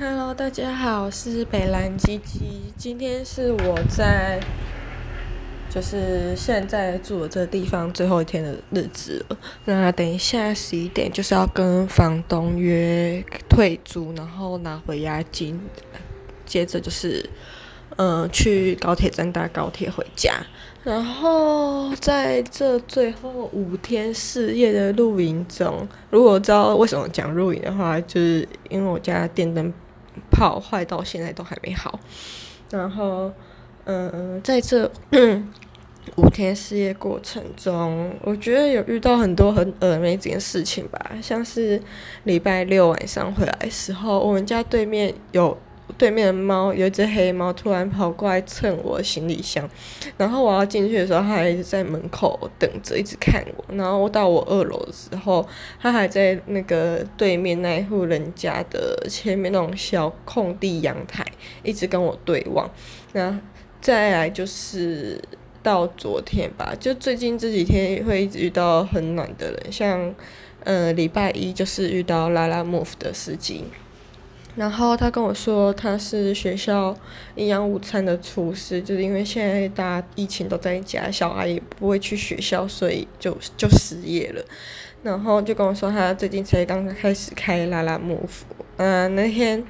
Hello，大家好，我是北兰鸡鸡。今天是我在就是现在住的这地方最后一天的日子了。那等一下十一点就是要跟房东约退租，然后拿回押金，接着就是嗯、去高铁站搭高铁回家。然后在这最后五天四夜的露营中，如果知道为什么讲露营的话，就是因为我家电灯。好坏到现在都还没好，然后，嗯，在这五天失业过程中，我觉得有遇到很多很恶心的事情吧，像是礼拜六晚上回来的时候，我们家对面有。对面的猫有一只黑猫，突然跑过来蹭我行李箱，然后我要进去的时候，它还一直在门口等着，一直看我。然后我到我二楼的时候，它还在那个对面那一户人家的前面那种小空地阳台，一直跟我对望。那再来就是到昨天吧，就最近这几天会一直遇到很暖的人，像呃礼拜一就是遇到 Lalamove 的司机。然后他跟我说，他是学校营养午餐的厨师，就是因为现在大家疫情都在家，小孩也不会去学校，所以就就失业了。然后就跟我说，他最近才刚刚开始开拉拉木府。嗯、那天。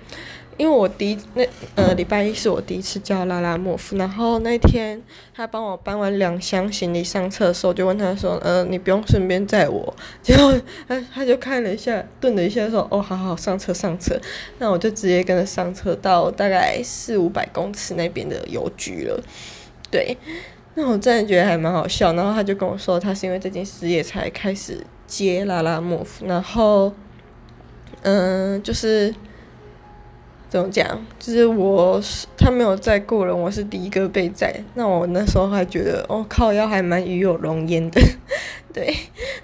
因为我第一那呃礼拜一是我第一次叫拉拉莫夫然后那天他帮我搬完两箱行李上车的时候，就问他说：“呃，你不用顺便载我？”结果他他就看了一下，顿了一下说：“哦，好好上车上车。”那我就直接跟着上车到大概四五百公尺那边的邮局了。对，那我真的觉得还蛮好笑。然后他就跟我说，他是因为最近失业才开始接拉拉莫夫然后嗯、就是。怎么讲？就是我是他没有载过人，我是第一个被载。那我那时候还觉得，哦靠，腰还蛮与有荣焉的，对。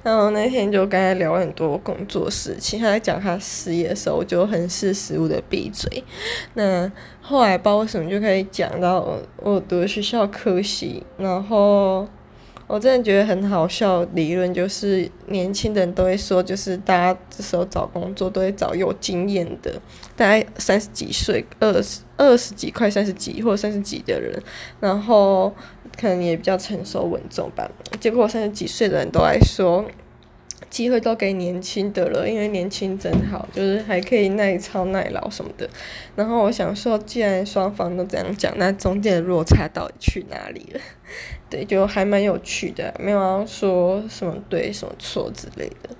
然后那天就跟他聊很多工作事情，他在讲他失业的时候，我就很识时务的闭嘴。那后来不知道为什么就可以讲到我读的学校科系，然后。我真的觉得很好笑，理论就是年轻人都会说，就是大家这时候找工作都会找有经验的，大概三十几岁、二十二十几、快三十几或者三十几的人，然后可能也比较成熟稳重吧。结果三十几岁的人都来说。机会都给年轻的了，因为年轻真好，就是还可以耐操耐劳什么的。然后我想说，既然双方都这样讲，那中间的落差到底去哪里了？对，就还蛮有趣的，没有要说什么对什么错之类的。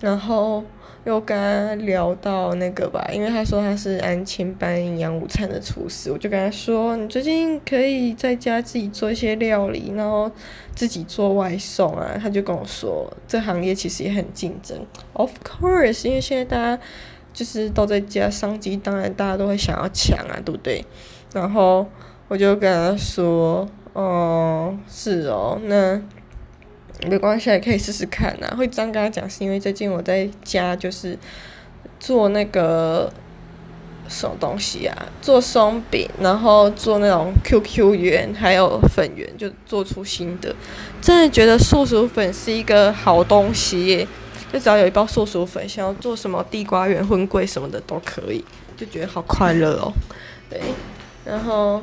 然后。又跟他聊到那个吧，因为他说他是安亲班营养午餐的厨师，我就跟他说，你最近可以在家自己做一些料理，然后自己做外送啊。他就跟我说，这行业其实也很竞争。Of course，因为现在大家就是都在家，商机当然大家都会想要抢啊，对不对？然后我就跟他说，哦，是哦，那。没关系，也可以试试看呐。会这样跟他讲，是因为最近我在家就是做那个什么东西啊，做松饼，然后做那种 QQ 圆，还有粉圆，就做出新的。真的觉得素薯粉是一个好东西，就只要有一包素薯粉，想要做什么地瓜圆、荤桂什么的都可以，就觉得好快乐哦。对，然后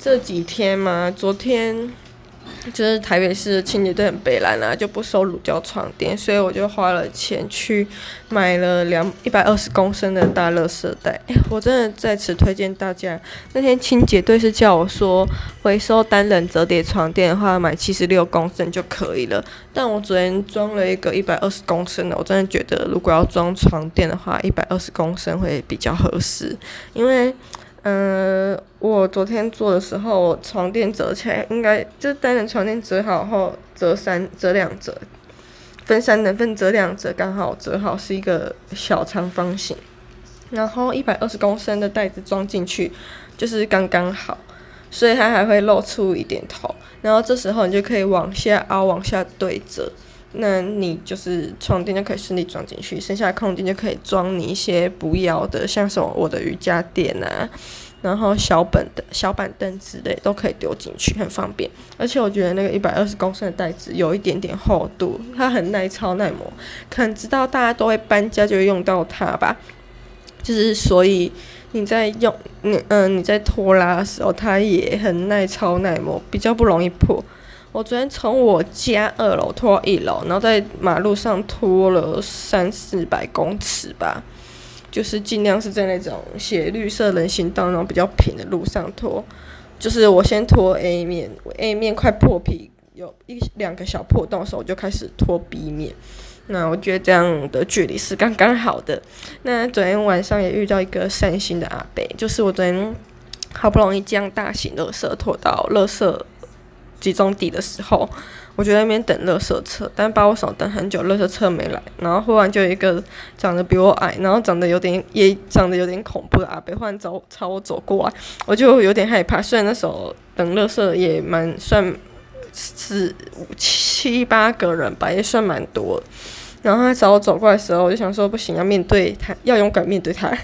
这几天嘛，昨天。就是台北市清洁队很北烂啊，就不收乳胶床垫，所以我就花了钱去买了两一百二十公升的大乐色袋。我真的在此推荐大家，那天清洁队是叫我说回收单人折叠床垫的话，买七十六公升就可以了。但我昨天装了一个一百二十公升的，我真的觉得如果要装床垫的话，一百二十公升会比较合适，因为。嗯，我昨天做的时候，床垫折起来应该就单人床垫折好后折三折两折，分三等份折两折，刚好折好是一个小长方形。然后一百二十公升的袋子装进去就是刚刚好，所以它还会露出一点头。然后这时候你就可以往下凹，往下对折，那你就是床垫就可以顺利装进去，剩下的空间就可以装你一些不要的，像什么我的瑜伽垫啊。然后小本的小板凳之类都可以丢进去，很方便。而且我觉得那个一百二十公升的袋子有一点点厚度，它很耐操耐磨。可能知道大家都会搬家就会用到它吧，就是所以你在用你嗯你在拖拉的时候，它也很耐操耐磨，比较不容易破。我昨天从我家二楼拖到一楼，然后在马路上拖了三四百公尺吧，就是尽量是在那种写绿色人行道那种比较平的路上拖。就是我先拖 A 面，A 面快破皮，有一两个小破洞的时候，我就开始拖 B 面。那我觉得这样的距离是刚刚好的。那昨天晚上也遇到一个善心的阿伯，就是我昨天好不容易将大型垃圾拖到垃圾集中地的时候，我就在那边等垃圾车，但把我手等很久，垃圾车没来。然后忽然就有一个长得比我矮，然后长得有点也长得有点恐怖的阿伯，忽然走朝我走过来，我就有点害怕。虽然那时候等垃圾也蛮算是七八个人吧，也算蛮多。然后他朝我走过来的时候，我就想说不行，要面对他，要勇敢面对他。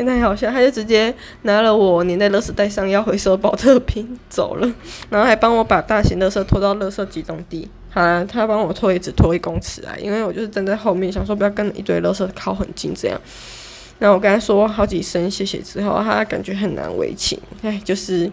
现在好像，他就直接拿了我粘在垃圾袋上要回收宝特瓶走了，然后还帮我把大型垃圾拖到垃圾集中地。好啦，他帮我拖也只拖一公尺啊，因为我就是站在后面，想说不要跟一堆垃圾靠很近这样。然后我跟他说好几声谢谢之后，他感觉很难为情，哎，就是。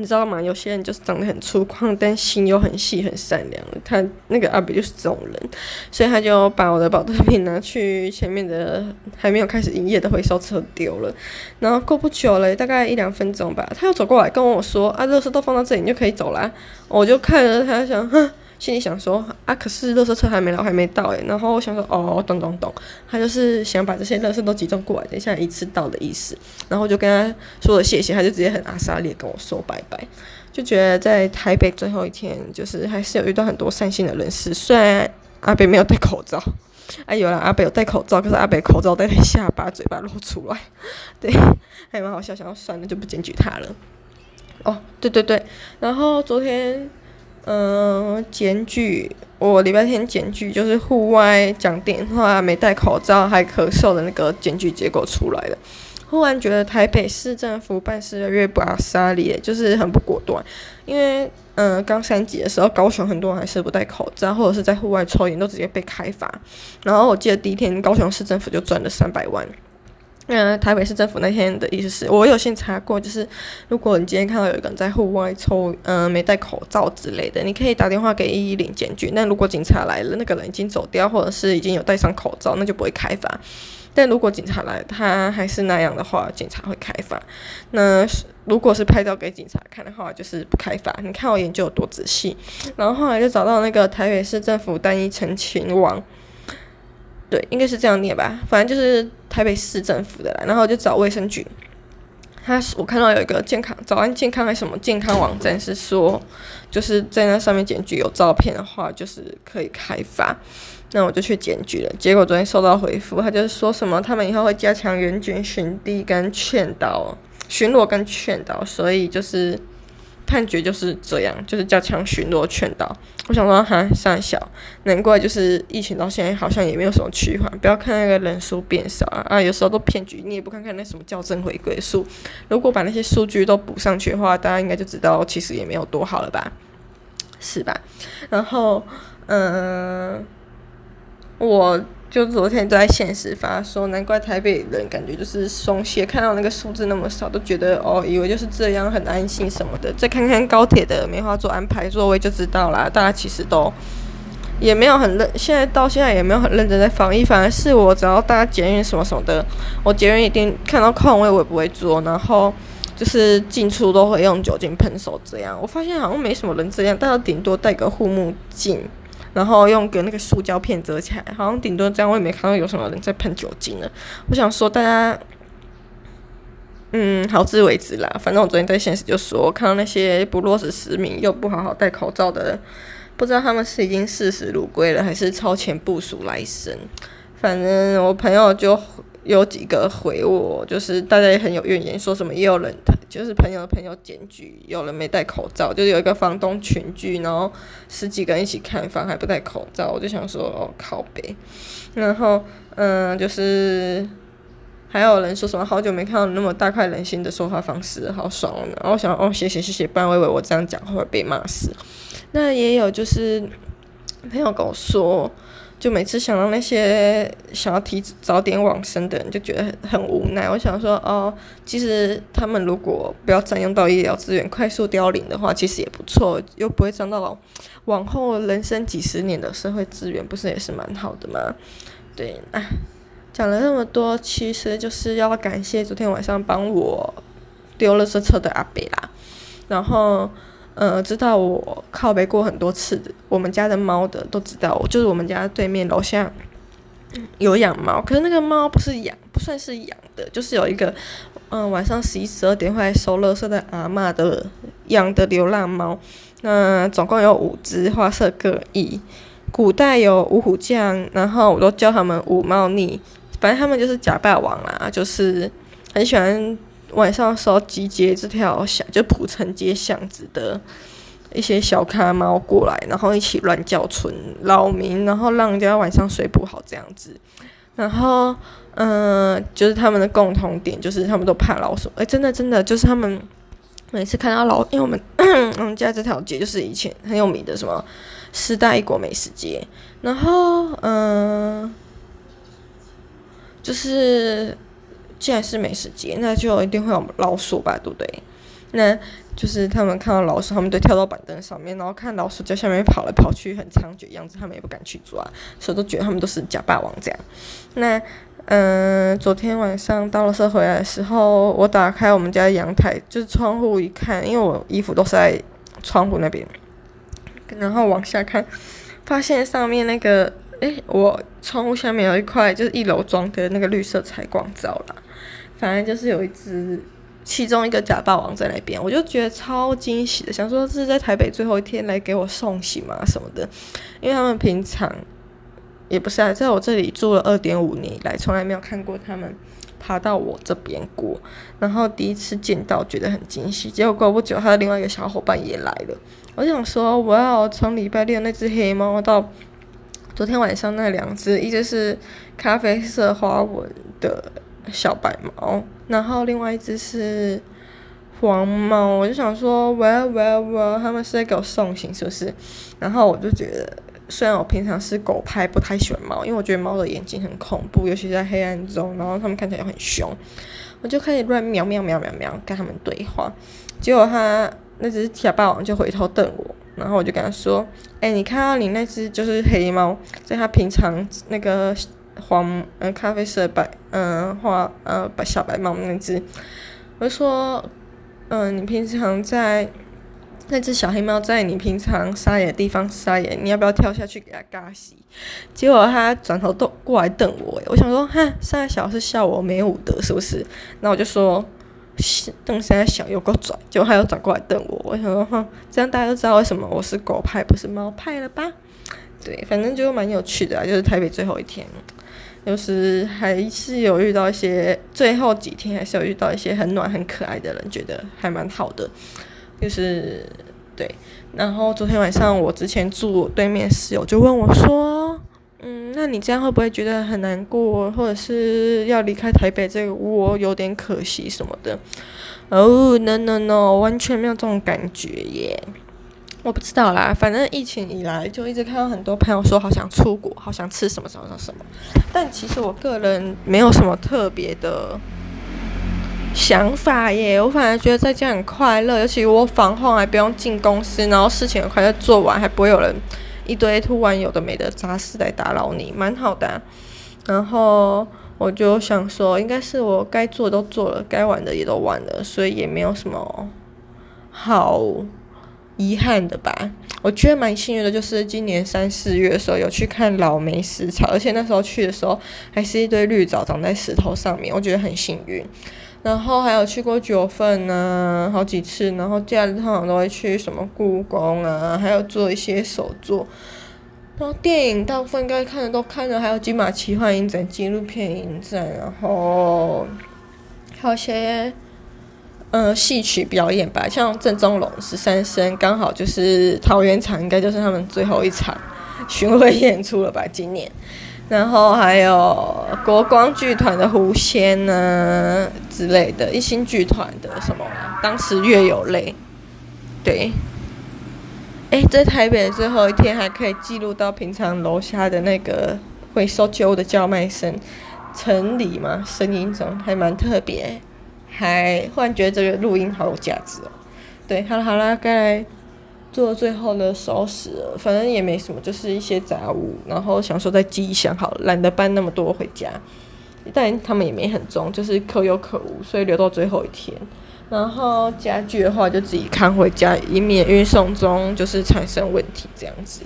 你知道吗？有些人就是长得很粗犷，但心又很细、很善良。他那个阿比就是这种人，所以他就把我的保特瓶拿去前面的还没有开始营业的回收车丢了。然后过不久了，大概一两分钟吧，他又走过来跟我说：“啊，乐事都放到这里，你就可以走啦。”我就看着他想，哼。心里想说啊，可是垃圾车还没来，还没到诶。然后我想说，哦，懂懂懂，他就是想把这些垃圾都集中过来，等一下一次到的意思。然后就跟他说了谢谢，他就直接很阿莎力跟我说拜拜。就觉得在台北最后一天，就是还是有遇到很多善心的人士。虽然阿北没有戴口罩，哎，有了阿北有戴口罩，可是阿北口罩戴在下巴，嘴巴露出来，对，还蛮好笑。想要算了，就不检举他了。哦，对对对，然后昨天。嗯，检举我礼拜天检举，就是户外讲电话没戴口罩还咳嗽的那个检举结果出来了。忽然觉得台北市政府办事越不阿萨里，就是很不果断。因为嗯，刚三级的时候，高雄很多人还是不戴口罩，或者是在户外抽烟都直接被开罚。然后我记得第一天高雄市政府就赚了三百万。嗯，台北市政府那天的意思是我有先查过，就是如果你今天看到有一个人在户外抽，嗯，没戴口罩之类的，你可以打电话给一一零检举。那如果警察来了，那个人已经走掉，或者是已经有戴上口罩，那就不会开罚。但如果警察来，他还是那样的话，警察会开罚。那如果是拍照给警察看的话，就是不开罚。你看我研究有多仔细。然后后来就找到那个台北市政府单一陈情网。对，应该是这样念吧，反正就是台北市政府的啦。然后我就找卫生局，他我看到有一个健康早安健康还是什么健康网站，是说就是在那上面检举有照片的话，就是可以开罚。那我就去检举了，结果昨天收到回复，他就是说什么他们以后会加强远检巡地跟劝导、巡逻跟劝导，所以就是。判决就是这样，就是加强巡逻劝导。我想说，哈，三小，难怪就是疫情到现在好像也没有什么趋缓。不要看那个人数变少啊，啊，有时候都骗局。你也不看看那什么校正回归数，如果把那些数据都补上去的话，大家应该就知道其实也没有多好了吧，是吧？然后，嗯、我。就昨天都在现实发说，难怪台北人感觉就是松懈，看到那个数字那么少，都觉得哦，以为就是这样很安心什么的。再看看高铁的梅花座安排座位就知道啦，大家其实都也没有很认，现在到现在也没有很认真在防疫。反而是我只要大家捷运什么什么的，我捷运一定看到空位我也不会坐，然后就是进出都会用酒精喷手这样。我发现好像没什么人这样，大家顶多戴个护目镜。然后用个那个塑胶片遮起来，好像顶多这样，我也没看到有什么人在喷酒精了。我想说大家，嗯，好自为之啦。反正我昨天在现实就说，看到那些不落实实名又不好好戴口罩的人，不知道他们是已经视死如归了，还是超前部署来生。反正我朋友就。有几个回我，就是大家也很有怨言，说什么也有人，就是朋友的朋友检举，有人没戴口罩，就是有一个房东群聚，然后十几个人一起看房还不戴口罩，我就想说哦靠北，然后嗯，就是还有人说什么好久没看到你那么大快人心的说话方式，好爽哦，然后我想哦谢谢谢谢，不然我以为我这样讲会被骂死。那也有就是 朋友跟我说。就每次想到那些想要提早点往生的人，就觉得很很无奈。我想说，哦，其实他们如果不要占用到医疗资源，快速凋零的话，其实也不错，又不会占到往后人生几十年的社会资源，不是也是蛮好的吗？对，哎，讲了那么多，其实就是要感谢昨天晚上帮我丢垃圾车的阿伯啦，然后。呃，知道我靠北过很多次的，我们家的猫的都知道，我就是我们家对面楼下有养猫，可是那个猫不是养，不算是养的，就是有一个，嗯、晚上十一十二点会来收垃圾的阿嬷的养的流浪猫，那总共有五只，花色各异，古代有五虎将，然后我都叫他们五猫腻，反正他们就是假霸王啦，就是很喜欢。晚上的时候集结这条巷，就蒲城街巷子的一些小咖猫过来，然后一起乱叫春扰民，然后让人家晚上睡不好这样子。然后，嗯、就是他们的共同点就是他们都怕老鼠。诶、真的真的，就是他们每次看到老，因为我们我们家这条街就是以前很有名的什么师大一国美食街，然后嗯、就是。既然是美食节，那就一定会有老鼠吧，对不对？那就是他们看到老鼠，他们都跳到板凳上面，然后看老鼠在下面跑来跑去，很猖獗的样子，他们也不敢去抓，所以都觉得他们都是假霸王这样。那嗯、昨天晚上到了社回来的时候，我打开我们家阳台，就是窗户一看，因为我衣服都是在窗户那边，然后往下看，发现上面那个，诶，我窗户下面有一块，就是一楼装的那个绿色采光罩啦。反正就是有一只，其中一个假霸王在那边，我就觉得超惊喜的，想说这是在台北最后一天来给我送行嘛什么的，因为他们平常也不是啊，在我这里住了二点五年以来，从来没有看过他们爬到我这边过，然后第一次见到觉得很惊喜，结果过不久他的另外一个小伙伴也来了，我想说我要从礼拜六那只黑猫到昨天晚上那两只，一只是咖啡色花纹的。小白猫，然后另外一只是黄猫，我就想说，喂喂喂，他们是在给我送行是不是？然后我就觉得，虽然我平常是狗派，不太喜欢猫，因为我觉得猫的眼睛很恐怖，尤其在黑暗中，然后他们看起来又很凶，我就开始乱喵喵喵喵喵跟他们对话。结果他那只小霸王就回头瞪我，然后我就跟他说：“哎，你看到你那只就是黑猫，在它平常那个。”黄嗯、咖啡色白嗯花呃白小白猫那只，我就说嗯、你平常在那只小黑猫在你平常撒野的地方撒野，你要不要跳下去给它嘎洗？结果它转头都过来瞪我，我想说哼，三小是笑我没武德是不是？那我就说瞪三小又够拽，结果它又转过来瞪我，我想说哼，这样大家都知道为什么我是狗派不是猫派了吧？对，反正就蛮有趣的啊，就是台北最后一天。有时还是有遇到一些，最后几天还是有遇到一些很暖很可爱的人，觉得还蛮好的。就是对，然后昨天晚上我之前住对面室友就问我说：“嗯，那你这样会不会觉得很难过，或者是要离开台北这个窝有点可惜什么的？”哦，no no no，完全没有这种感觉耶。我不知道啦，反正疫情以来就一直看到很多朋友说好想出国，好想吃什么什么什么，但其实我个人没有什么特别的想法耶。我反而觉得在家很快乐，尤其我访后还不用进公司，然后事情很快就做完，还不会有人一堆突然有的没的杂事来打扰你，蛮好的。然后我就想说，应该是我该做的都做了，该玩的也都玩了，所以也没有什么好。遗憾的吧，我觉得蛮幸运的，就是今年三四月的时候有去看老梅石草，而且那时候去的时候还是一堆绿藻长在石头上面，我觉得很幸运。然后还有去过九份啊，好几次，然后假日通常都会去什么故宫啊，还有做一些手作。然后电影大部分该看的都看了，还有金马奇幻影展、纪录片影展，然后还有些。呃，戏曲表演吧，像郑宗龙十三生，刚好就是桃园场，应该就是他们最后一场巡回演出了吧，今年。然后还有国光剧团的狐仙呢之类的，一心剧团的什么，当时月有泪，对。哎，在台北最后一天，还可以记录到平常楼下的那个回收旧的叫卖声，城里嘛，声音中还蛮特别，还忽然觉得这个录音好有价值哦。对，好了好了，该来做最后的收拾了，反正也没什么，就是一些杂物，然后想说再寄一箱好了，懒得搬那么多回家，但他们也没很重，就是可有可无，所以留到最后一天。然后家具的话就自己扛回家，以免运送中就是产生问题这样子，